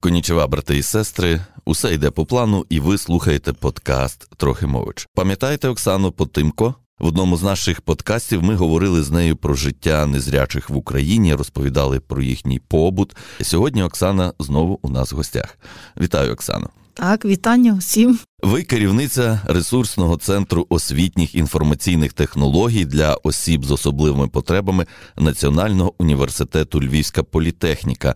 Конічева, брати і сестри, усе йде по плану, і ви слухаєте подкаст Трохимович. Пам'ятаєте Оксану Потимко? В одному з наших подкастів ми говорили з нею про життя незрячих в Україні, розповідали про їхній побут. Сьогодні Оксана знову у нас в гостях. Вітаю, Оксано. Так, вітання всім. Ви керівниця ресурсного центру освітніх інформаційних технологій для осіб з особливими потребами Національного університету Львівська політехніка.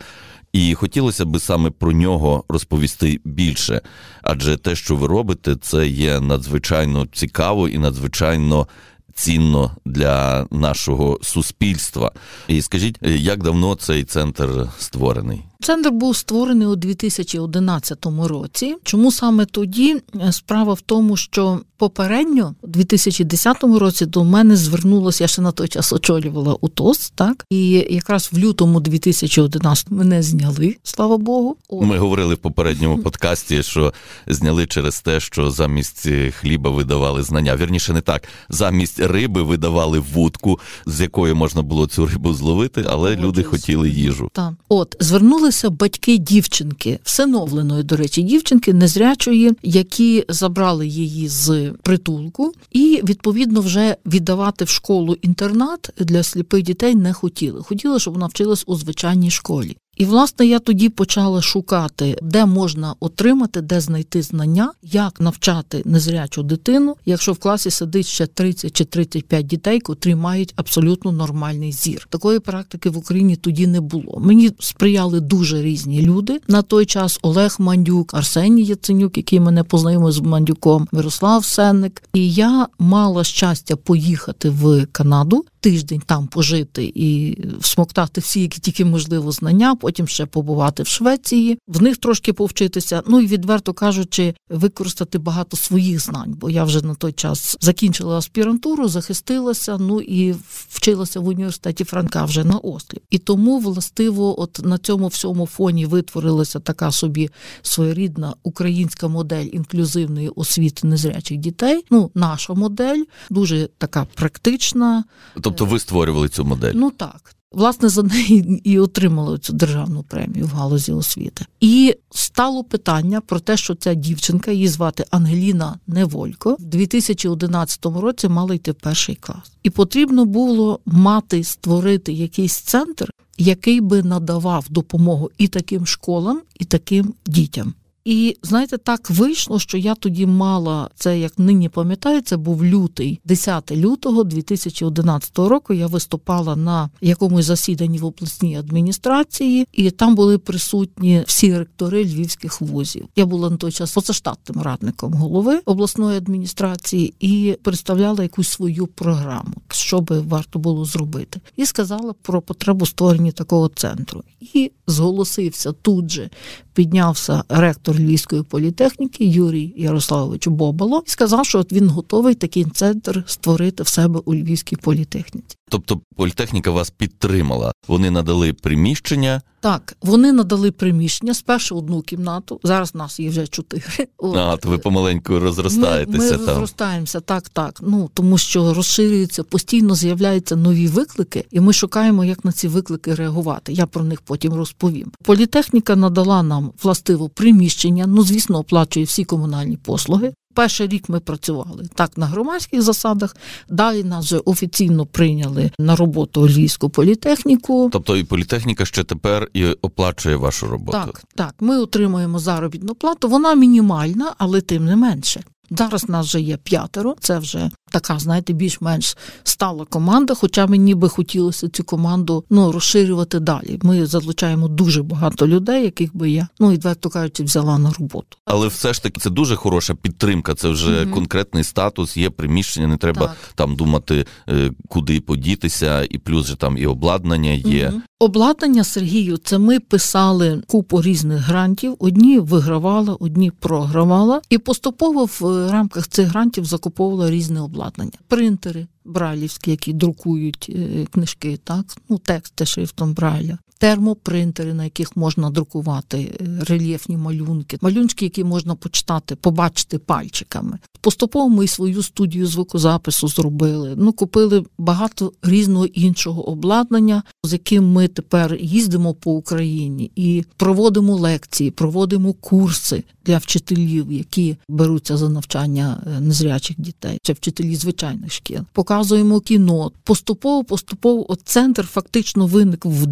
І хотілося би саме про нього розповісти більше, адже те, що ви робите, це є надзвичайно цікаво і надзвичайно цінно для нашого суспільства. І скажіть, як давно цей центр створений? Центр був створений у 2011 році. Чому саме тоді? Справа в тому, що попередньо, у 2010 році, до мене звернулося, я ще на той час очолювала УТОС, так і якраз в лютому 2011 мене зняли, слава Богу. О. Ми говорили в попередньому подкасті, що зняли через те, що замість хліба видавали знання. Вірніше не так, замість риби видавали вудку, з якої можна було цю рибу зловити, але люди хотіли їжу. Так, от звернули з'явилися батьки дівчинки, всиновленої, до речі, дівчинки незрячої, які забрали її з притулку, і відповідно вже віддавати в школу інтернат для сліпих дітей не хотіли. Хотіли, щоб вона вчилась у звичайній школі. І, власне, я тоді почала шукати, де можна отримати, де знайти знання, як навчати незрячу дитину, якщо в класі сидить ще 30 чи 35 дітей, котрі мають абсолютно нормальний зір. Такої практики в Україні тоді не було. Мені сприяли дуже різні люди. На той час Олег Мандюк, Арсеній Яценюк, який мене познайомив з Мандюком, Мирослав Сенник. І я мала щастя поїхати в Канаду тиждень там пожити і всмоктати всі, які тільки можливо знання, потім ще побувати в Швеції, в них трошки повчитися. Ну і відверто кажучи, використати багато своїх знань, бо я вже на той час закінчила аспірантуру, захистилася. Ну і вчилася в університеті Франка вже на ослів. І тому властиво, от на цьому всьому фоні витворилася така собі своєрідна українська модель інклюзивної освіти незрячих дітей. Ну, наша модель дуже така практична. Тобто ви створювали цю модель? Ну так. Власне, за неї і отримали цю державну премію в галузі освіти. І стало питання про те, що ця дівчинка, її звати Ангеліна Неволько, в 2011 році мала йти в перший клас. І потрібно було мати створити якийсь центр, який би надавав допомогу і таким школам, і таким дітям. І знаєте, так вийшло, що я тоді мала це, як нині пам'ятаю, це був лютий, 10 лютого 2011 року. Я виступала на якомусь засіданні в обласній адміністрації, і там були присутні всі ректори львівських вузів. Я була на той час позаштатним радником голови обласної адміністрації і представляла якусь свою програму, що би варто було зробити, і сказала про потребу створення такого центру. І зголосився тут же, піднявся ректор ректор Львівської політехніки Юрій Ярославович Бобало і сказав, що от він готовий такий центр створити в себе у Львівській політехніці. Тобто політехніка вас підтримала. Вони надали приміщення. Так, вони надали приміщення спершу одну кімнату. Зараз нас є вже чотири. А, то ви помаленьку розростаєтеся. Ми, ми там. розростаємося, так, так. Ну тому що розширюються, постійно з'являються нові виклики, і ми шукаємо, як на ці виклики реагувати. Я про них потім розповім. Політехніка надала нам властиво приміщення. Ну, звісно, оплачує всі комунальні послуги. Перший рік ми працювали так на громадських засадах. Далі нас вже офіційно прийняли на роботу Львівську політехніку. Тобто і політехніка ще тепер і оплачує вашу роботу. Так, так. Ми отримуємо заробітну плату. Вона мінімальна, але тим не менше. Зараз нас вже є п'ятеро. Це вже така, знаєте, більш-менш стала команда. Хоча мені би хотілося цю команду ну розширювати далі. Ми залучаємо дуже багато людей, яких би я ну відверто кажучи, взяла на роботу. Але все ж таки це дуже хороша підтримка. Це вже угу. конкретний статус, є приміщення. Не треба так. там думати, е, куди подітися, і плюс же там і обладнання є. Угу. Обладнання Сергію, це ми писали купу різних грантів. Одні вигравала, одні програвала, і поступово в рамках цих грантів закуповувала різне обладнання, принтери брайлівські, які друкують е, книжки, так ну тексти шрифтом Брайля. Термопринтери, на яких можна друкувати е, рельєфні малюнки, малюнки, які можна почитати, побачити пальчиками. Поступово ми свою студію звукозапису зробили. Ну, купили багато різного іншого обладнання, з яким ми тепер їздимо по Україні і проводимо лекції, проводимо курси для вчителів, які беруться за навчання е, незрячих дітей, це вчителі звичайних шкіл. Показуємо кіно. Поступово, поступово, от центр фактично виник в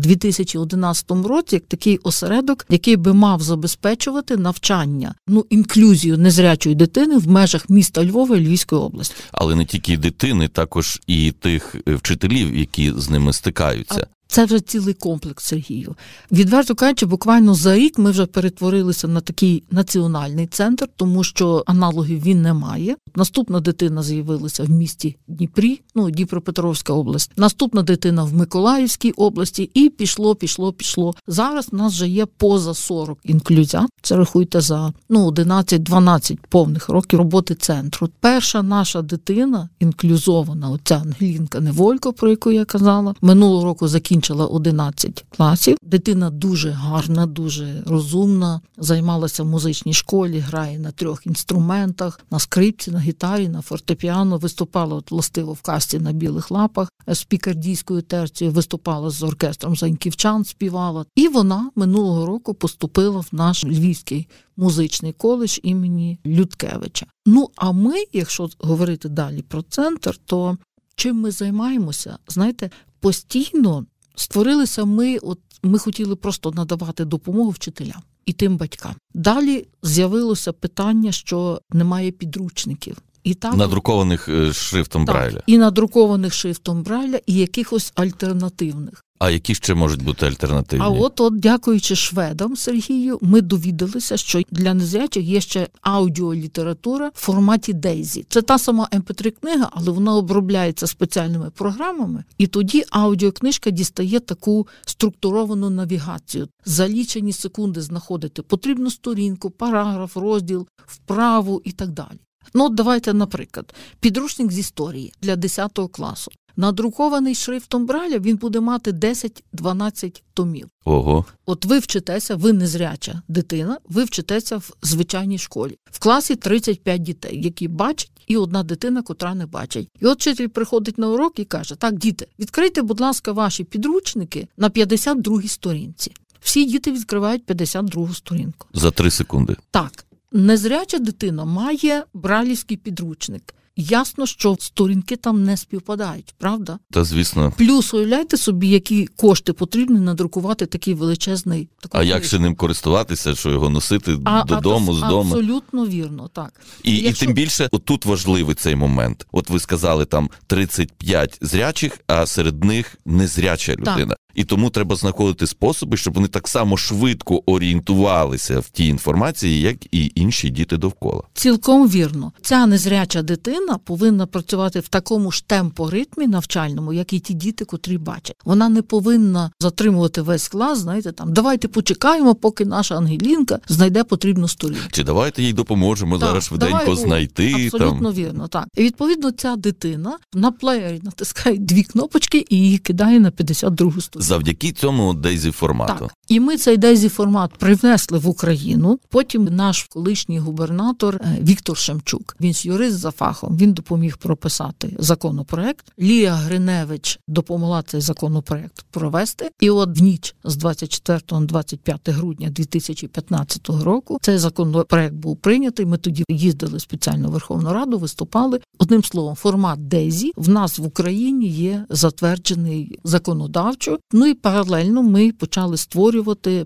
2011 році як такий осередок, який би мав забезпечувати навчання, ну інклюзію незрячої дитини в межах міста Львова і Львівської області. Але не тільки дитини, також і тих е, вчителів, які з ними стикаються. Це вже цілий комплекс Сергію. Відверто кажучи, буквально за рік ми вже перетворилися на такий національний центр, тому що аналогів він не має. Наступна дитина з'явилася в місті Дніпрі, ну Дніпропетровська область. Наступна дитина в Миколаївській області, і пішло, пішло, пішло. Зараз у нас вже є поза 40 інклюзят. Це рахуйте за ну 11-12 повних років роботи центру. Перша наша дитина інклюзована, оця Ангелінка Неволько, про яку я казала, минулого року закінчила закінчила 11 класів. Дитина дуже гарна, дуже розумна. Займалася в музичній школі, грає на трьох інструментах: на скрипці, на гітарі, на фортепіано. Виступала от, властиво в касті на білих лапах з пікардійською терцією, виступала з оркестром Заньківчан, співала. І вона минулого року поступила в наш львівський музичний коледж імені Людкевича. Ну а ми, якщо говорити далі про центр, то чим ми займаємося, знаєте, постійно створилися ми, от ми хотіли просто надавати допомогу вчителям і тим батькам. Далі з'явилося питання, що немає підручників. І так надрукованих е, шрифтом так, Брайля. і надрукованих шрифтом Брайля, і якихось альтернативних. А які ще можуть бути альтернативні? А от, от, дякуючи шведам Сергію, ми довідалися, що для незрячих є ще аудіолітература в форматі Дейзі. Це та сама mp 3 книга, але вона обробляється спеціальними програмами, і тоді аудіокнижка дістає таку структуровану навігацію. За лічені секунди знаходити потрібну сторінку, параграф, розділ, вправу і так далі. Ну, от давайте, наприклад, підручник з історії для 10 класу. Надрукований шрифтом Браля він буде мати 10-12 томів. Ого. От ви вчитеся, ви незряча дитина, ви вчитеся в звичайній школі. В класі 35 дітей, які бачать, і одна дитина, котра не бачить. І от вчитель приходить на урок і каже: Так, діти, відкрийте, будь ласка, ваші підручники на 52-й сторінці. Всі діти відкривають 52-гу сторінку. За 3 секунди. Так. Незряча дитина має бралівський підручник. Ясно, що сторінки там не співпадають, правда? Та звісно. Плюс уявляйте собі, які кошти потрібні надрукувати такий величезний А як ще ним користуватися, що його носити а, додому, а, з дому? Абсолютно вірно, так. І Якщо... і тим більше, отут важливий цей момент. От ви сказали там 35 зрячих, а серед них незряча людина. Так. І тому треба знаходити способи, щоб вони так само швидко орієнтувалися в тій інформації, як і інші діти довкола. Цілком вірно, ця незряча дитина повинна працювати в такому ж темпоритмі навчальному, як і ті діти, котрі бачать. Вона не повинна затримувати весь клас. Знаєте, там давайте почекаємо, поки наша Ангелінка знайде потрібну сторінку. Чи давайте їй допоможемо так, зараз швиденько давай, знайти абсолютно там. вірно. Так і відповідно ця дитина на плеєрі натискає дві кнопочки і її кидає на 52 сторінку завдяки цьому Дейзі формату. Так. І ми цей Дейзі формат привнесли в Україну. Потім наш колишній губернатор е, Віктор Шемчук, він юрист за фахом, він допоміг прописати законопроект. Лілія Гриневич допомогла цей законопроект провести. І от в ніч з 24 на 25 грудня 2015 року цей законопроект був прийнятий. Ми тоді їздили спеціально в Верховну Раду, виступали. Одним словом, формат Дейзі в нас в Україні є затверджений законодавчо. Ну і паралельно ми почали створювати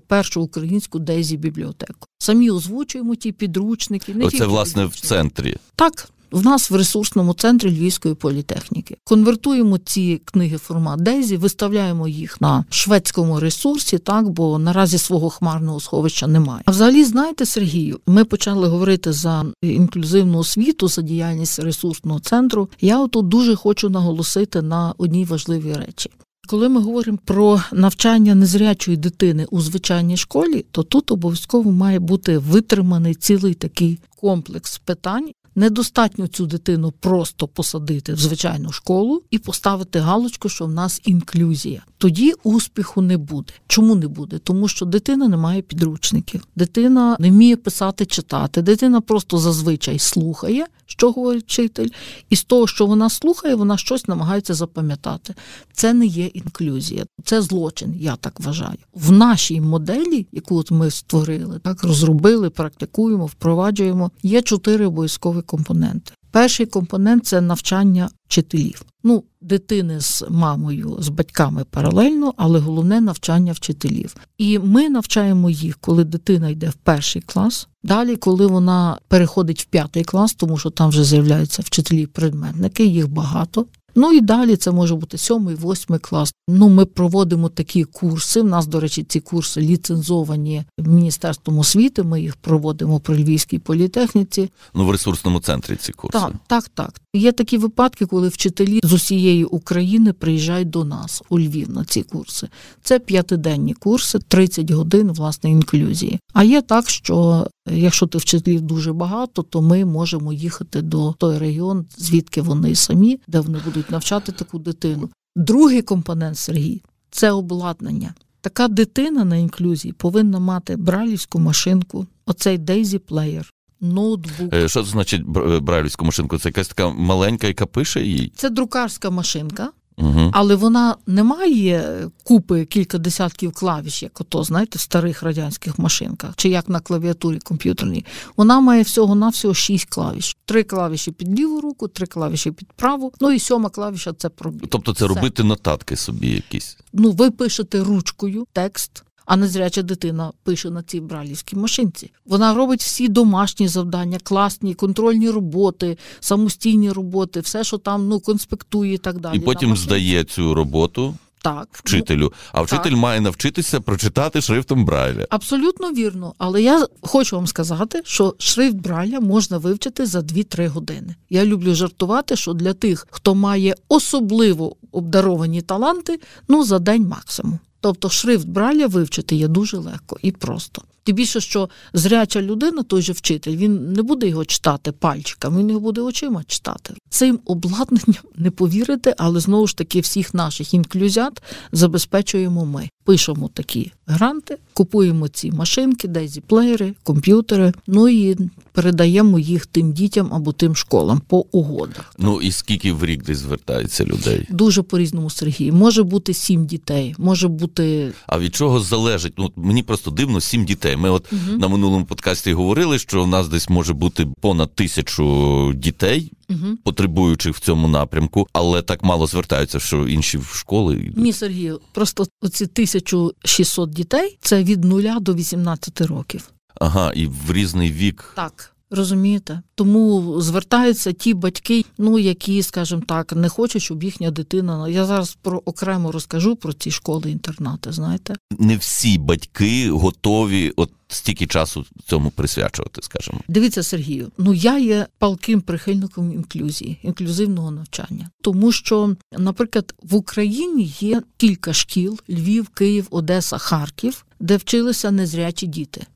першу українську Дейзі бібліотеку. Самі озвучуємо ті підручники. Не Оце власне в центрі. Так. В нас в ресурсному центрі Львівської політехніки конвертуємо ці книги в формат Дейзі, виставляємо їх на шведському ресурсі, так бо наразі свого хмарного сховища немає. А взагалі, знаєте, Сергію, ми почали говорити за інклюзивну освіту, за діяльність ресурсного центру. Я отут дуже хочу наголосити на одній важливій речі. Коли ми говоримо про навчання незрячої дитини у звичайній школі, то тут обов'язково має бути витриманий цілий такий комплекс питань. Недостатньо цю дитину просто посадити в звичайну школу і поставити галочку, що в нас інклюзія. Тоді успіху не буде. Чому не буде? Тому що дитина не має підручників, дитина не вміє писати, читати, дитина просто зазвичай слухає, що говорить вчитель, і з того, що вона слухає, вона щось намагається запам'ятати. Це не є інклюзія, це злочин, я так вважаю. В нашій моделі, яку от ми створили, так розробили, практикуємо, впроваджуємо, є чотири обов'язкові компоненти. Перший компонент це навчання вчителів. Ну, дитини з мамою, з батьками паралельно, але головне навчання вчителів. І ми навчаємо їх, коли дитина йде в перший клас. Далі, коли вона переходить в п'ятий клас, тому що там вже з'являються вчителі-предметники, їх багато. Ну і далі це може бути сьомий, восьмий клас. Ну, ми проводимо такі курси. У нас, до речі, ці курси ліцензовані міністерством освіти. Ми їх проводимо при Львівській політехніці. Ну в ресурсному центрі ці курси. Так, так, так. Є такі випадки, коли вчителі з усієї України приїжджають до нас у Львів на ці курси. Це п'ятиденні курси, 30 годин власне інклюзії. А є так, що якщо ти вчителів дуже багато, то ми можемо їхати до той регіон, звідки вони самі, де вони будуть навчати таку дитину. Другий компонент Сергій це обладнання. Така дитина на інклюзії повинна мати бралівську машинку, оцей Daisy Player, ноутбук. Е, Що це значить брайлівську машинку? Це якась така маленька, яка пише її? Це друкарська машинка, Угу. але вона не має купи кілька десятків клавіш, як ото, знаєте, в старих радянських машинках, чи як на клавіатурі комп'ютерній. Вона має всього-навсього шість клавіш: три клавіші під ліву руку, три клавіші під праву. Ну і сьома клавіша це пробіг. Тобто це Все. робити нотатки собі якісь. Ну, ви пишете ручкою текст. А незряча дитина пише на цій бралівській машинці. Вона робить всі домашні завдання, класні, контрольні роботи, самостійні роботи, все, що там ну конспектує і так далі. І потім здає цю роботу так вчителю, а вчитель має навчитися прочитати шрифтом Брайля. Абсолютно вірно, але я хочу вам сказати, що шрифт Брайля можна вивчити за 2-3 години. Я люблю жартувати, що для тих, хто має особливо обдаровані таланти, ну за день максимум. Тобто шрифт Браля вивчити є дуже легко і просто. Тим більше, що зряча людина, той же вчитель, він не буде його читати пальчиками, він його буде очима читати. Цим обладнанням не повірите, але знову ж таки всіх наших інклюзят забезпечуємо ми. Пишемо такі гранти, купуємо ці машинки, дезі-плеєри, комп'ютери, ну і передаємо їх тим дітям або тим школам по угодах. Ну і скільки в рік десь звертається людей? Дуже по-різному Сергій. Може бути сім дітей, може бути А від чого залежить? Ну мені просто дивно сім дітей. Ми от на минулому подкасті говорили, що в нас десь може бути понад тисячу дітей, угу. потребуючих в цьому напрямку, але так мало звертаються, що інші в школи йдуть. Ні, Сергію, просто оці 1600 дітей це від 0 до 18 років. Ага, і в різний вік. Так. Розумієте, тому звертаються ті батьки, ну які, скажімо так, не хочуть, щоб їхня дитина. Я зараз про окремо розкажу про ці школи-інтернати. Знаєте, Не всі батьки готові от стільки часу цьому присвячувати, скажімо. дивіться, Сергію. Ну я є палким прихильником інклюзії, інклюзивного навчання, тому що, наприклад, в Україні є кілька шкіл: Львів, Київ, Одеса, Харків, де вчилися незрячі діти.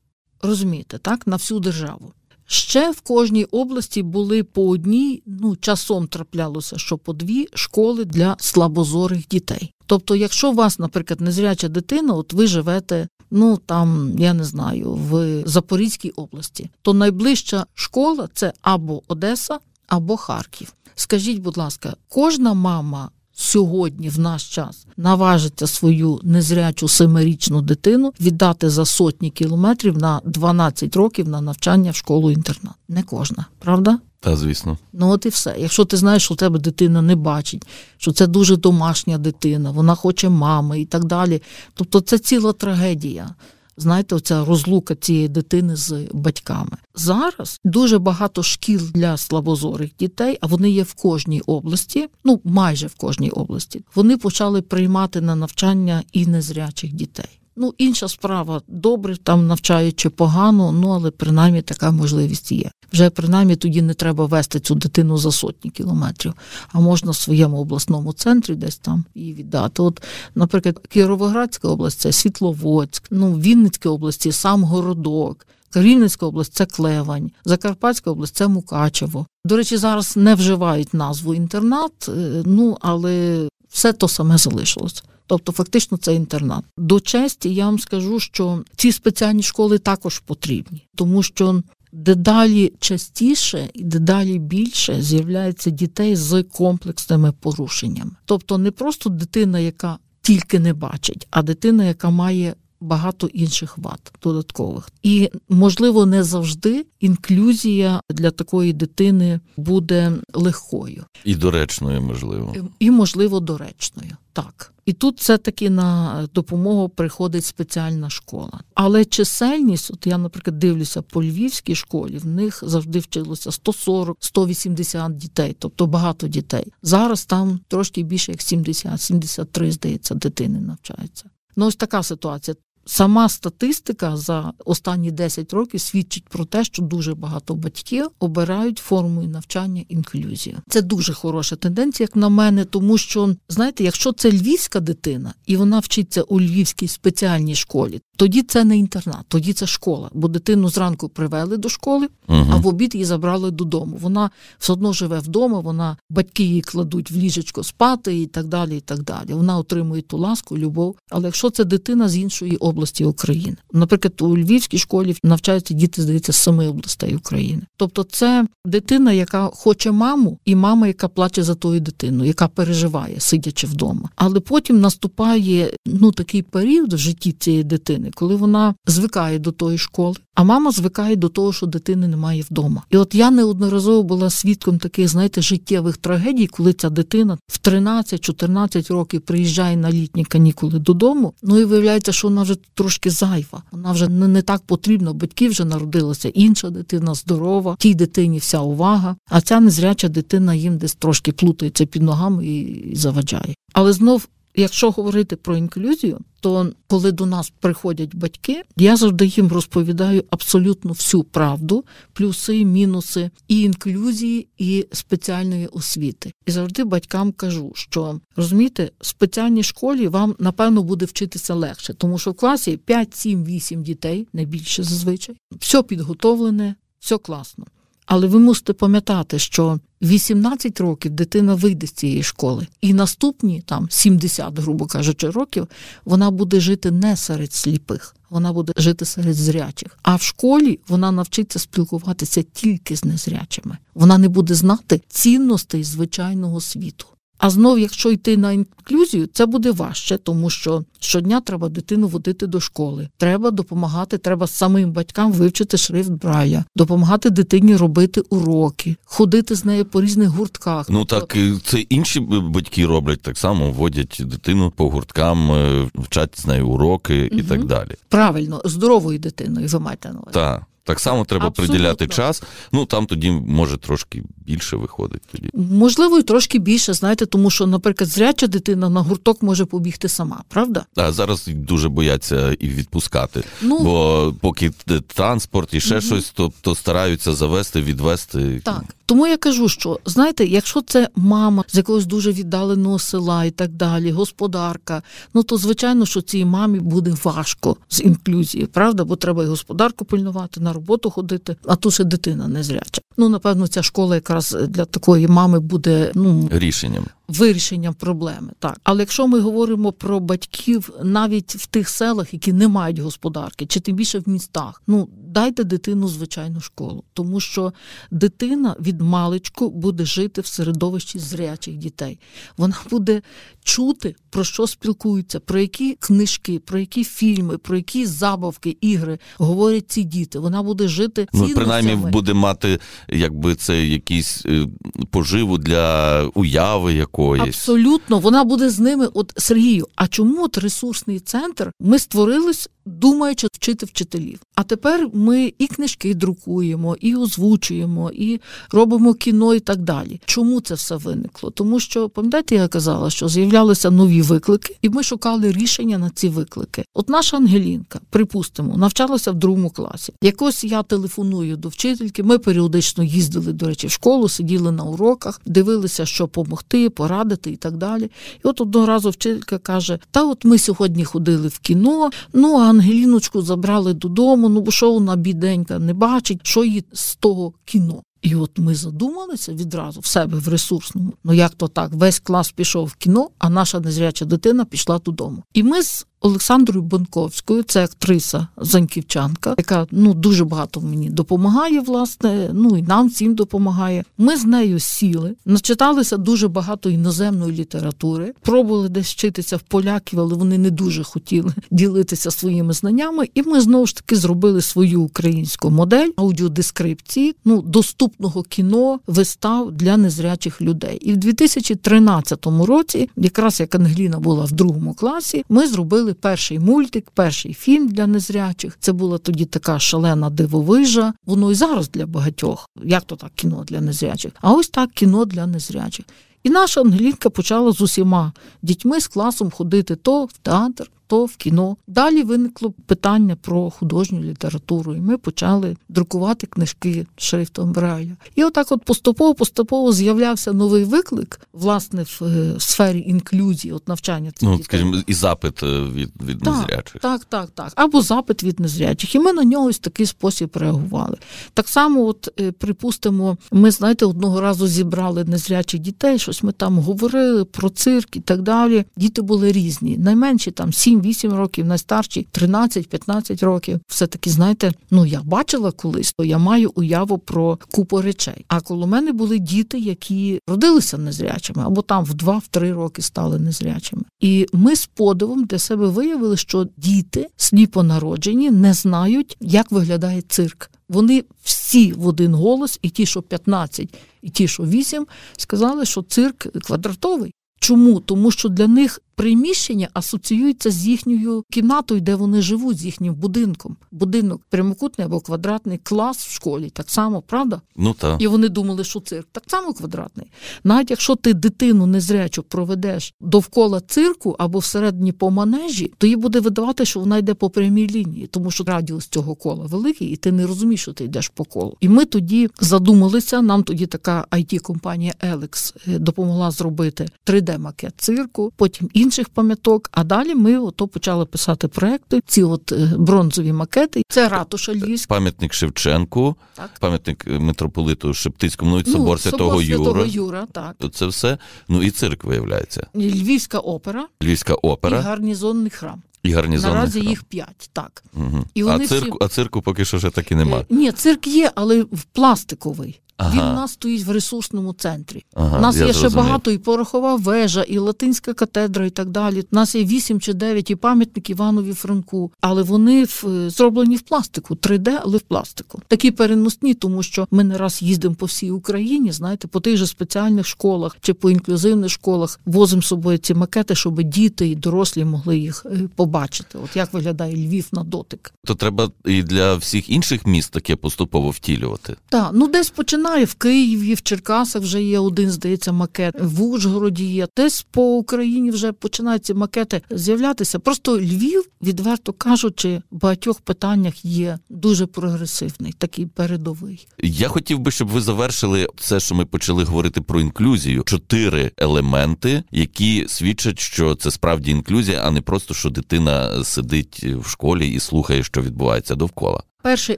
Розумієте, так на всю державу. Ще в кожній області були по одній, ну часом траплялося, що по дві школи для слабозорих дітей. Тобто, якщо у вас, наприклад, незряча дитина, от ви живете, ну там я не знаю, в Запорізькій області, то найближча школа це або Одеса, або Харків. Скажіть, будь ласка, кожна мама сьогодні, в наш час, наважиться свою незрячу семирічну дитину віддати за сотні кілометрів на 12 років на навчання в школу інтернат. Не кожна, правда? Та звісно. Ну от і все. Якщо ти знаєш, що у тебе дитина не бачить, що це дуже домашня дитина, вона хоче мами і так далі. Тобто це ціла трагедія. Знаєте, оця розлука цієї дитини з батьками. Зараз дуже багато шкіл для слабозорих дітей, а вони є в кожній області, ну майже в кожній області. Вони почали приймати на навчання і незрячих дітей. Ну, інша справа, добре там навчають чи погано, ну але принаймні така можливість є. Вже принаймні тоді не треба вести цю дитину за сотні кілометрів, а можна в своєму обласному центрі десь там її віддати. От, наприклад, Кіровоградська область це Світловодськ, ну область це сам Городок. Рівненська область це Клевань, Закарпатська область це Мукачево. До речі, зараз не вживають назву інтернат, е, ну але все то саме залишилось. Тобто, фактично, це інтернат. До честі я вам скажу, що ці спеціальні школи також потрібні, тому що. Дедалі частіше і дедалі більше з'являється дітей з комплексними порушеннями, тобто не просто дитина, яка тільки не бачить, а дитина, яка має багато інших вад додаткових. І, можливо, не завжди інклюзія для такої дитини буде легкою. І доречною, можливо. І, можливо, доречною. Так. І тут все-таки на допомогу приходить спеціальна школа. Але чисельність, от я, наприклад, дивлюся по львівській школі, в них завжди вчилося 140-180 дітей, тобто багато дітей. Зараз там трошки більше як 70-73, здається, дитини навчаються. Ну, ось така ситуація. Сама статистика за останні 10 років свідчить про те, що дуже багато батьків обирають формою навчання інклюзію. Це дуже хороша тенденція, як на мене, тому що знаєте, якщо це львівська дитина і вона вчиться у львівській спеціальній школі, тоді це не інтернат, тоді це школа. Бо дитину зранку привели до школи, угу. а в обід її забрали додому. Вона все одно живе вдома, вона батьки її кладуть в ліжечко спати і так далі. і так далі. Вона отримує ту ласку, любов. Але якщо це дитина з іншої області України, наприклад, у Львівській школі навчаються діти, здається, з семи областей України. Тобто, це дитина, яка хоче маму, і мама, яка плаче за тою дитину, яка переживає, сидячи вдома. Але потім наступає ну такий період в житті цієї дитини коли вона звикає до тої школи, а мама звикає до того, що дитини немає вдома. І от я неодноразово була свідком таких, знаєте, життєвих трагедій, коли ця дитина в 13-14 років приїжджає на літні канікули додому. Ну і виявляється, що вона вже трошки зайва. Вона вже не, не так потрібна. Батьки вже народилася інша дитина, здорова, тій дитині вся увага. А ця незряча дитина їм десь трошки плутається під ногами і, і заваджає. Але знов Якщо говорити про інклюзію, то коли до нас приходять батьки, я завжди їм розповідаю абсолютно всю правду, плюси, мінуси і інклюзії, і спеціальної освіти. І завжди батькам кажу, що розумієте, в спеціальній школі вам напевно буде вчитися легше, тому що в класі 5, 7, 8 дітей, найбільше зазвичай, все підготовлене, все класно. Але ви мусите пам'ятати, що 18 років дитина вийде з цієї школи, і наступні там 70, грубо кажучи, років вона буде жити не серед сліпих, вона буде жити серед зрячих. А в школі вона навчиться спілкуватися тільки з незрячими. Вона не буде знати цінностей звичайного світу. А знов, якщо йти на інклюзію, це буде важче, тому що щодня треба дитину водити до школи. Треба допомагати, треба самим батькам вивчити шрифт Брайля, допомагати дитині робити уроки, ходити з нею по різних гуртках. Ну тобто... так це інші батьки роблять так само, водять дитину по гурткам, е, вчать з нею уроки і так далі. Правильно, здоровою дитиною ви маєте на увазі. Так. Так само треба Абсолютно. приділяти час. Ну там тоді може трошки більше виходить. Тоді можливо, і трошки більше, знаєте, тому що, наприклад, зряча дитина на гурток може побігти сама, правда? А зараз дуже бояться і відпускати. Ну, Бо поки транспорт і ще угу. щось, то, то стараються завести, відвести. Так. Тому я кажу, що знаєте, якщо це мама з якогось дуже віддаленого села і так далі, господарка, ну то звичайно, що цій мамі буде важко з інклюзією, правда? Бо треба і господарку пильнувати, на роботу ходити, а тут ще дитина незряча. Ну напевно, ця школа якраз для такої мами буде ну рішенням вирішенням проблеми. Так, але якщо ми говоримо про батьків навіть в тих селах, які не мають господарки, чи тим більше в містах, ну дайте дитину звичайну школу, тому що дитина від маличку буде жити в середовищі зрячих дітей. Вона буде чути, про що спілкуються, про які книжки, про які фільми, про які забавки, ігри говорять ці діти. Вона буде жити Ну, принаймні буде мати, якби це якісь е, поживу для уяви якоїсь. Абсолютно, вона буде з ними. От Сергію, а чому от ресурсний центр ми створились думаючи вчити вчителів. А тепер ми і книжки друкуємо, і озвучуємо, і робимо кіно, і так далі. Чому це все виникло? Тому що пам'ятаєте, я казала, що з'являлися нові виклики, і ми шукали рішення на ці виклики. От наша Ангелінка, припустимо, навчалася в другому класі. Якось я телефоную до вчительки. Ми періодично їздили, до речі, в школу, сиділи на уроках, дивилися, що допомогти, порадити і так далі. І от одного разу вчителька каже: Та от ми сьогодні ходили в кіно, ну а Ангеліночку забрали додому, ну бо що вона біденька, не бачить, що їй з того кіно. І от ми задумалися відразу в себе в ресурсному. Ну як то так? Весь клас пішов в кіно, а наша незряча дитина пішла додому. І ми з Олександрою Бонковською, це актриса Заньківчанка, яка ну дуже багато мені допомагає, власне. Ну і нам всім допомагає. Ми з нею сіли, начиталися дуже багато іноземної літератури, пробували десь вчитися в поляків, але вони не дуже хотіли ділитися своїми знаннями. І ми знову ж таки зробили свою українську модель аудіодескрипції, ну доступного кіно, вистав для незрячих людей. І в 2013 році, якраз як Ангеліна була в другому класі, ми зробили зробили перший мультик, перший фільм для незрячих. Це була тоді така шалена дивовижа. Воно і зараз для багатьох. Як то так кіно для незрячих? А ось так кіно для незрячих. І наша Ангелінка почала з усіма дітьми з класом ходити то в театр, то в кіно. Далі виникло питання про художню літературу, і ми почали друкувати книжки шрифтом Брайля. І отак, от поступово-поступово з'являвся новий виклик, власне, в е, сфері інклюзії, от навчання цих Ну, дітей. скажімо, і запит е, від, від Так, незрячих. Так, так, так. Або запит від незрячих. І ми на нього ось в такий спосіб реагували. Так само, от е, припустимо, ми, знаєте, одного разу зібрали незрячих дітей, щось ми там говорили про цирк і так далі. Діти були різні. Найменші там 7-8 років, найстарші 13-15 років. Все-таки, знаєте, ну я бачила колись, то я маю уяву про купу речей. А коло мене були діти, які родилися незрячими, або там в 2-3 роки стали незрячими. І ми з подивом для себе виявили, що діти сліпонароджені не знають, як виглядає цирк. Вони всі в один голос, і ті, що 15, і ті, що 8, сказали, що цирк квадратовий. Чому? Тому що для них приміщення асоціюється з їхньою кімнатою, де вони живуть, з їхнім будинком. Будинок прямокутний або квадратний клас в школі, так само, правда? Ну так. І вони думали, що цирк так само квадратний. Навіть якщо ти дитину незрячу проведеш довкола цирку або всередині по манежі, то їй буде видавати, що вона йде по прямій лінії, тому що радіус цього кола великий, і ти не розумієш, що ти йдеш по колу. І ми тоді задумалися. Нам тоді така it компанія Елекс допомогла зробити 3D-макет цирку, потім інших пам'яток. А далі ми ото почали писати проекти. Ці от е, бронзові макети. Це ратуша Львівська. Пам'ятник Шевченку, Так. пам'ятник митрополиту Шептицькому, ну і собор Святого Святого Юра. Юра, так. Це все. Ну і цирк виявляється. Львівська опера Львівська і гарнізонний храм. і гарнізонний Наразі храм. їх п'ять, так. Угу. І А цирку, всі- а цирку поки що ще так і нема. Е, Ні, цирк є, але в пластиковий. Ага. Він у нас стоїть в ресурсному центрі. Ага, у нас є ще багато і порохова вежа, і латинська катедра, і так далі. У нас є вісім чи дев'ять і пам'ятник Іванові Франку, але вони в, е, зроблені в пластику, 3D, але в пластику. Такі переносні, тому що ми не раз їздимо по всій Україні, знаєте, по тих же спеціальних школах чи по інклюзивних школах возимо з собою ці макети, щоб діти і дорослі могли їх е, побачити. От як виглядає Львів на дотик. То треба і для всіх інших міст таке поступово втілювати. Так, ну десь починає в Києві, в Черкасах вже є один, здається, макет, в Ужгороді є. Десь по Україні вже починають ці макети з'являтися. Просто Львів, відверто кажучи, в багатьох питаннях є дуже прогресивний, такий передовий. Я хотів би, щоб ви завершили це, що ми почали говорити про інклюзію. Чотири елементи, які свідчать, що це справді інклюзія, а не просто що дитина сидить в школі і слухає, що відбувається довкола. Перший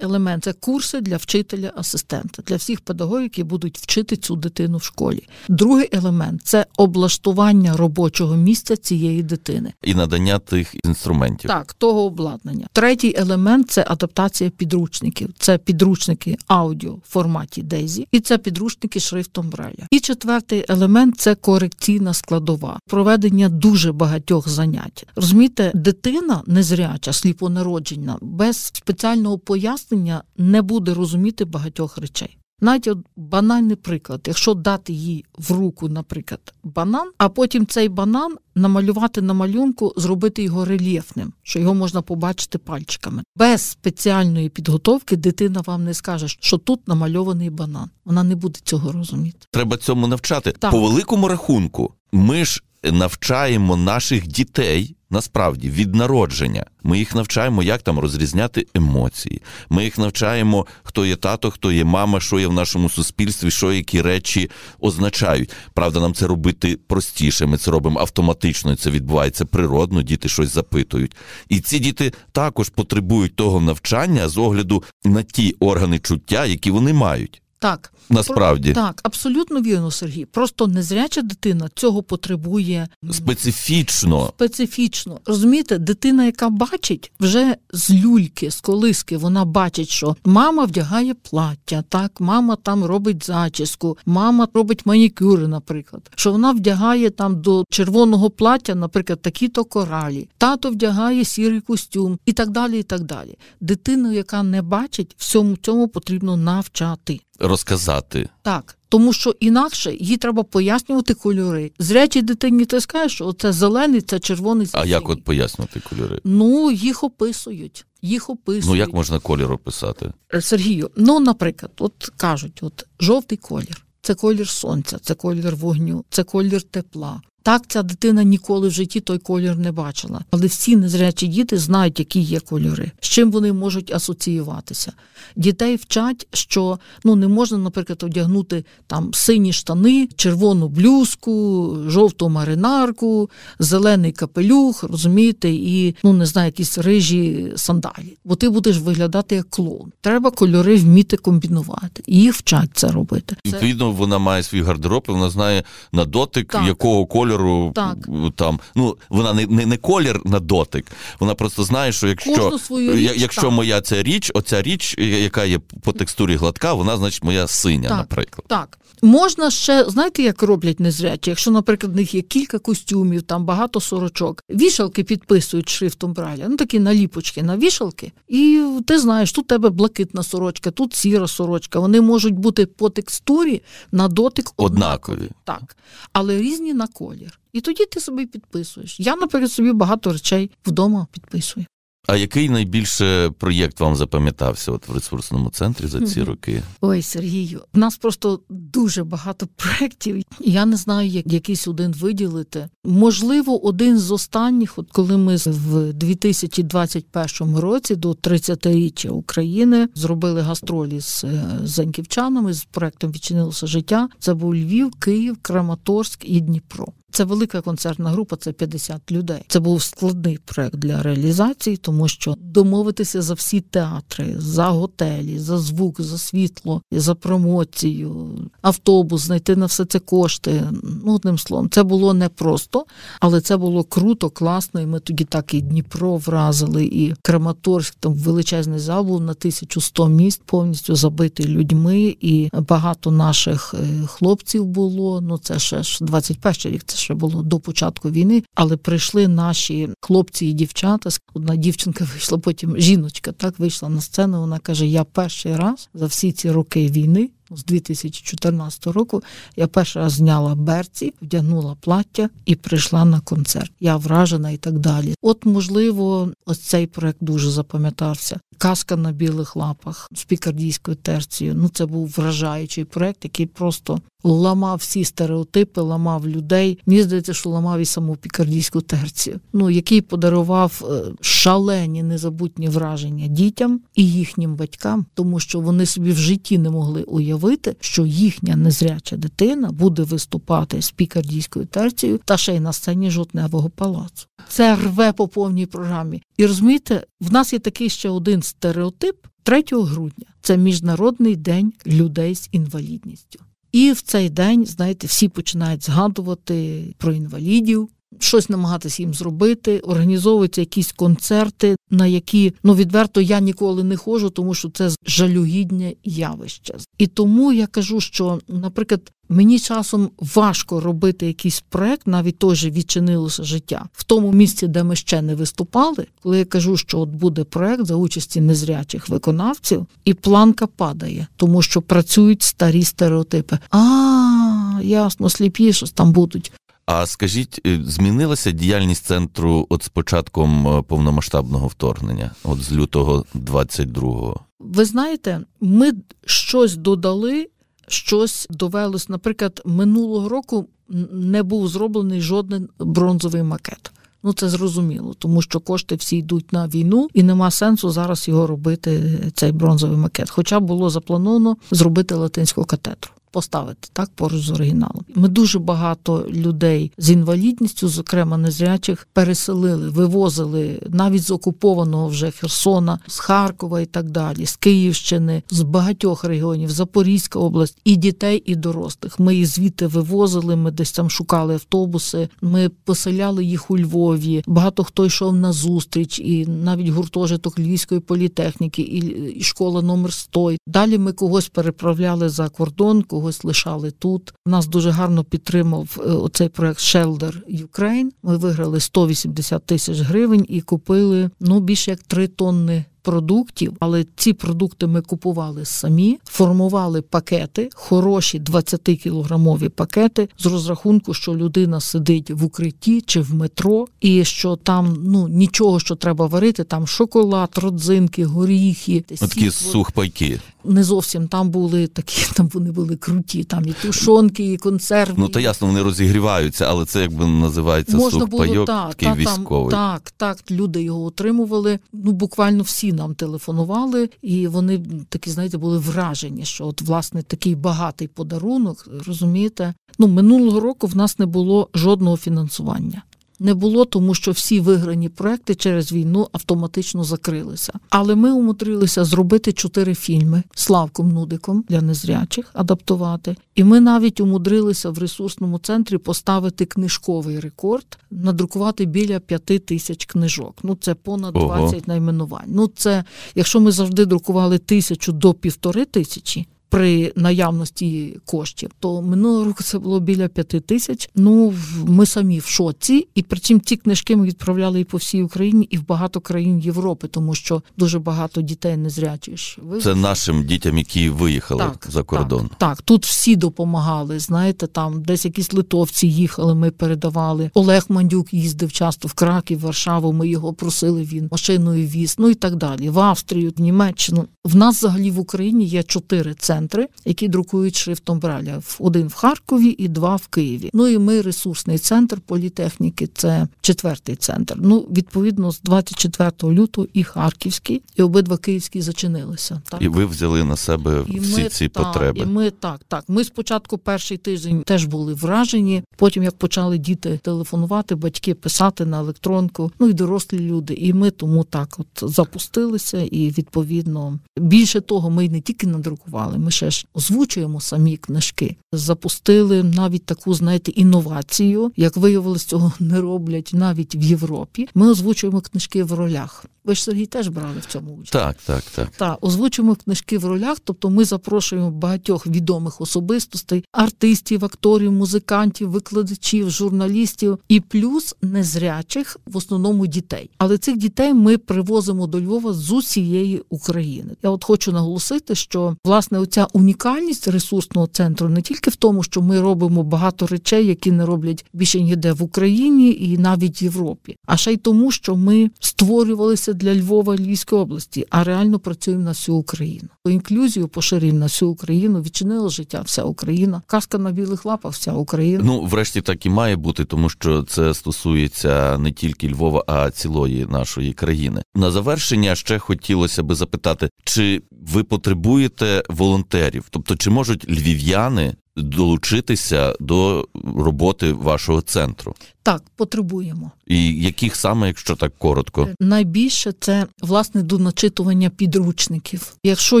елемент це курси для вчителя-асистента, для всіх педагогів, які будуть вчити цю дитину в школі. Другий елемент це облаштування робочого місця цієї дитини. І надання тих інструментів. Так, того обладнання. Третій елемент це адаптація підручників. Це підручники аудіо в форматі DAISY, і це підручники шрифтом Брайля. І четвертий елемент це корекційна складова, проведення дуже багатьох занять. Розумієте, дитина незряча, сліпонароджена, без спеціального пояснення не буде розуміти багатьох речей. Навіть от банальний приклад, якщо дати їй в руку, наприклад, банан, а потім цей банан намалювати на малюнку, зробити його рельєфним, що його можна побачити пальчиками. Без спеціальної підготовки дитина вам не скаже, що тут намальований банан. Вона не буде цього розуміти. Треба цьому навчати. Так. По великому рахунку, ми ж навчаємо наших дітей насправді від народження. Ми їх навчаємо, як там розрізняти емоції. Ми їх навчаємо, хто є тато, хто є мама, що є в нашому суспільстві, що які речі означають. Правда, нам це робити простіше. Ми це робимо автоматично. Це відбувається природно. Діти щось запитують. І ці діти також потребують того навчання з огляду на ті органи чуття, які вони мають. Так, насправді так, абсолютно вірно, Сергій. Просто незряча дитина цього потребує специфічно. Специфічно розумієте, дитина, яка бачить, вже з люльки, з колиски, вона бачить, що мама вдягає плаття, так, мама там робить зачіску, мама робить манікюри, наприклад, що вона вдягає там до червоного плаття, наприклад, такі-то коралі, тато вдягає сірий костюм і так далі. і так далі. Дитину, яка не бачить, всьому цьому потрібно навчати розказати. Так, тому що інакше їй треба пояснювати кольори. Зрячій дитині ти скажеш, що це зелений, це червоний. Це а як от пояснювати кольори? Ну, їх описують. Їх описують. Ну як можна колір описати? Е, Сергію, ну, наприклад, от кажуть, от жовтий колір. Це колір сонця, це колір вогню, це колір тепла, так, ця дитина ніколи в житті той колір не бачила, але всі незрячі діти знають, які є кольори, з чим вони можуть асоціюватися. Дітей вчать, що ну не можна, наприклад, одягнути там сині штани, червону блюзку, жовту маринарку, зелений капелюх, розумієте, і ну не знаю, якісь рижі сандалі. Бо ти будеш виглядати як клоун. Треба кольори вміти комбінувати. І їх вчать це робити. Відповідно, вона має свій гардероб, і вона знає на дотик, так. якого кольору кольору так. там. Ну вона не не, не колір на дотик. Вона просто знає, що якщо річ, якщо так. моя ця річ, оця річ, яка є по текстурі гладка, вона значить моя синя, так, наприклад. Так. Можна ще, знаєте, як роблять незрячі, якщо, наприклад, в них є кілька костюмів, там багато сорочок, вішалки підписують шрифтом Браля, ну такі наліпочки на вішалки, і ти знаєш, тут тебе блакитна сорочка, тут сіра сорочка. Вони можуть бути по текстурі на дотик однакові. однакові. Так, але різні на колір. І тоді ти собі підписуєш. Я, наприклад, собі багато речей вдома підписую. А який найбільше проєкт вам запам'ятався от в ресурсному центрі за ці роки? Ой, Сергію, в нас просто дуже багато проєктів. Я не знаю, як якийсь один виділити. Можливо, один з останніх, от коли ми в 2021 році до 30-річчя України зробили гастролі з е, заньківчанами з проектом Відчинилося життя. Це був Львів, Київ, Краматорськ і Дніпро. Це велика концертна група, це 50 людей. Це був складний проект для реалізації, тому що домовитися за всі театри, за готелі, за звук, за світло, за промоцію, автобус, знайти на все це кошти. Ну, одним словом, це було непросто, але це було круто, класно. І ми тоді так і Дніпро вразили, і Краматорськ там величезний зал був на 1100 міст, повністю забитий людьми, і багато наших е, хлопців було. Ну це ще ж 21 рік. Це ще було до початку війни, але прийшли наші хлопці і дівчата. Одна дівчинка вийшла, потім жіночка так вийшла на сцену. Вона каже: Я перший раз за всі ці роки війни з 2014 року я перший раз зняла берці, вдягнула плаття і прийшла на концерт. Я вражена і так далі. От, можливо, ось цей проект дуже запам'ятався. Казка на білих лапах з пікардійською терцією. Ну це був вражаючий проект, який просто ламав всі стереотипи, ламав людей. Мені здається, що ламав і саму пікардійську терцію. Ну який подарував е, шалені незабутні враження дітям і їхнім батькам, тому що вони собі в житті не могли уявити уявити, що їхня незряча дитина буде виступати з пікардійською терцією та ще й на сцені жовтневого палацу. Це рве по повній програмі. І розумієте, в нас є такий ще один стереотип 3 грудня. Це міжнародний день людей з інвалідністю. І в цей день, знаєте, всі починають згадувати про інвалідів, щось намагатися їм зробити, організовуються якісь концерти, на які ну відверто я ніколи не ходжу, тому що це жалюгідне явище. І тому я кажу, що, наприклад, мені часом важко робити якийсь проект, навіть же відчинилося життя в тому місці, де ми ще не виступали. Коли я кажу, що от буде проект за участі незрячих виконавців, і планка падає, тому що працюють старі стереотипи. А ясно, сліпі щось там будуть. А скажіть, е, змінилася діяльність центру от з початком е, повномасштабного вторгнення, от з лютого 22-го? Ви знаєте, ми щось додали, щось довелось. Наприклад, минулого року не був зроблений жоден бронзовий макет. Ну це зрозуміло, тому що кошти всі йдуть на війну, і нема сенсу зараз його робити. Цей бронзовий макет. Хоча було заплановано зробити латинську катедру. Поставити так поруч з оригіналом. Ми дуже багато людей з інвалідністю, зокрема незрячих, переселили, вивозили навіть з окупованого вже Херсона, з Харкова і так далі, з Київщини, з багатьох регіонів, Запорізька область, і дітей, і дорослих. Ми їх звідти вивозили. Ми десь там шукали автобуси. Ми поселяли їх у Львові. Багато хто йшов на зустріч, і навіть гуртожиток Львівської політехніки, і школа номер 100. Далі ми когось переправляли за кордон, когось лишали тут. Нас дуже гарно підтримав е, оцей проект Shelter Ukraine. Ми виграли 180 тисяч гривень і купили ну більше як 3 тонни продуктів, але ці продукти ми купували самі, формували пакети, хороші 20-кілограмові пакети з розрахунку, що людина сидить в укритті чи в метро, і що там ну нічого, що треба варити, там шоколад, родзинки, горіхи, такі сухпайки. Не зовсім там були такі, там вони були круті, там і тушонки, і консерви. Ну то ясно, вони розігріваються, але це якби називається Можна сухпайок, було, та, такий та, військовий. Там, так, так, люди його отримували. Ну буквально всі нам телефонували, і вони такі, знаєте, були вражені, що от власне такий багатий подарунок, розумієте? Ну минулого року в нас не було жодного фінансування не було, тому що всі виграні проекти через війну автоматично закрилися. Але ми умудрилися зробити чотири фільми Славком Нудиком для незрячих, адаптувати. І ми навіть умудрилися в ресурсному центрі поставити книжковий рекорд, надрукувати біля п'яти тисяч книжок. Ну це понад 20 найменувань. Ну це якщо ми завжди друкували тисячу до півтори тисячі при наявності коштів, то минулого року це було біля п'яти тисяч. Ну ми самі в шоці, і причому ці книжки ми відправляли і по всій Україні, і в багато країн Європи, тому що дуже багато дітей незрячих. Це нашим дітям, які виїхали так, за кордон. Так, так, тут всі допомагали. Знаєте, там десь якісь литовці їхали. Ми передавали. Олег Мандюк їздив часто в Краків, Варшаву. Ми його просили. Він машиною віз, ну і так далі. В Австрію, в Німеччину. В нас взагалі в Україні є чотири центри, які друкують шрифтом Браля. один в Харкові і два в Києві. Ну і ми ресурсний центр політехніки. Це четвертий центр. Ну відповідно з 24 лютого і Харківський, і обидва київські зачинилися. Так і ви взяли на себе і всі ми, ці та, потреби. І ми так, так. Ми спочатку перший тиждень теж були вражені. Потім як почали діти телефонувати, батьки писати на електронку, ну і дорослі люди. І ми тому так от запустилися і відповідно Більше того, ми не тільки надрукували, ми ще ж озвучуємо самі книжки. Запустили навіть таку, знаєте, інновацію. Як виявилось, цього не роблять навіть в Європі. Ми озвучуємо книжки в ролях. Ви ж Сергій теж брали в цьому участь. Так, так, так. Так, озвучуємо книжки в ролях, тобто ми запрошуємо багатьох відомих особистостей, артистів, акторів, музикантів, викладачів, журналістів і плюс незрячих, в основному дітей. Але цих дітей ми привозимо до Львова з усієї України. Я от хочу наголосити, що власне оця унікальність ресурсного центру не тільки в тому, що ми робимо багато речей, які не роблять більше ніде в Україні і навіть в Європі, а ще й тому, що ми створювалися для Львова Львівської області, а реально працюємо на всю Україну. Інклюзію поширюємо на всю Україну, відчинила життя вся Україна. Казка на білих лапах, вся Україна. Ну, врешті, так і має бути, тому що це стосується не тільки Львова, а цілої нашої країни. На завершення ще хотілося би запитати, чи ви потребуєте волонтерів? Тобто, чи можуть львів'яни долучитися до роботи вашого центру? Так, потребуємо. І яких саме, якщо так коротко, найбільше це власне до начитування підручників. Якщо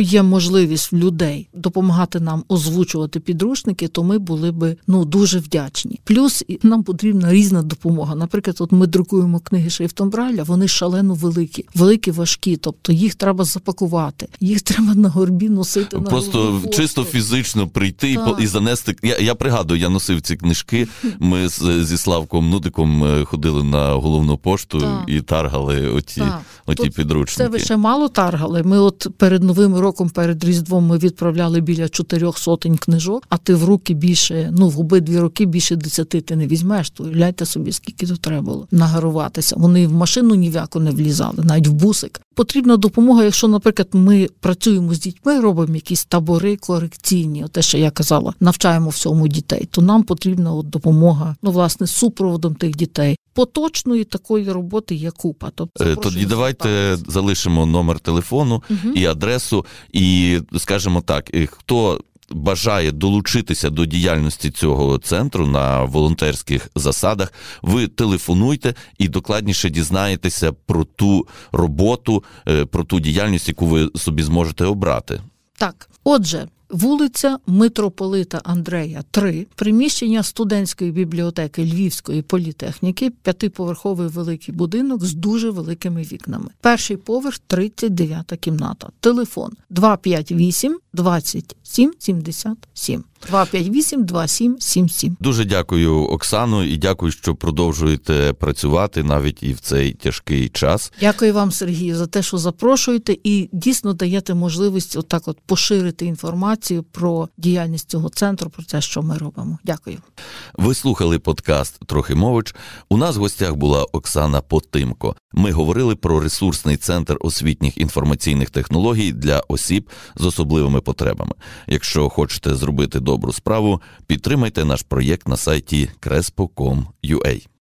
є можливість людей допомагати нам озвучувати підручники, то ми були би ну дуже вдячні. Плюс нам потрібна різна допомога. Наприклад, от ми друкуємо книги шрифтом Брайля, вони шалено великі, великі, важкі. Тобто їх треба запакувати, їх треба на горбі носити. Просто на чисто фізично прийти так. і занести. Я я пригадую, я носив ці книжки. Ми з, зі Славком Нудиком е, ходили на головну пошту так. і таргали оті, оті підручники. Це ви ще мало таргали. Ми от перед новим роком, перед Різдвом, ми відправляли біля чотирьох сотень книжок, а ти в руки більше, ну в обидві роки більше десяти ти не візьмеш. То уявляйте собі, скільки тут треба було нагаруватися. Вони в машину ні яку не влізали, навіть в бусик. Потрібна допомога, якщо, наприклад, ми працюємо з дітьми, робимо якісь табори корекційні, те, що я казала, навчаємо всьому дітей, то нам потрібна от допомога, ну власне, з супроводом тих дітей. Поточної такої роботи є купа. Тобто е, тоді давайте залишимо номер телефону угу. і адресу, і скажемо так, хто бажає долучитися до діяльності цього центру на волонтерських засадах, ви телефонуйте і докладніше дізнаєтеся про ту роботу, е, про ту діяльність, яку ви собі зможете обрати. Так, отже, Вулиця Митрополита Андрея, 3, приміщення студентської бібліотеки Львівської політехніки, п'ятиповерховий великий будинок з дуже великими вікнами. Перший поверх 39 кімната. Телефон 258 27 77. 258 2777. Дуже дякую, Оксану, і дякую, що продовжуєте працювати навіть і в цей тяжкий час. Дякую вам, Сергію, за те, що запрошуєте, і дійсно даєте можливість отак, от поширити інформацію про діяльність цього центру, про те, що ми робимо. Дякую. Ви слухали подкаст Трохимович. У нас в гостях була Оксана Потимко. Ми говорили про ресурсний центр освітніх інформаційних технологій для осіб з особливими потребами. Якщо хочете зробити добру справу, підтримайте наш проєкт на сайті crespo.com.ua.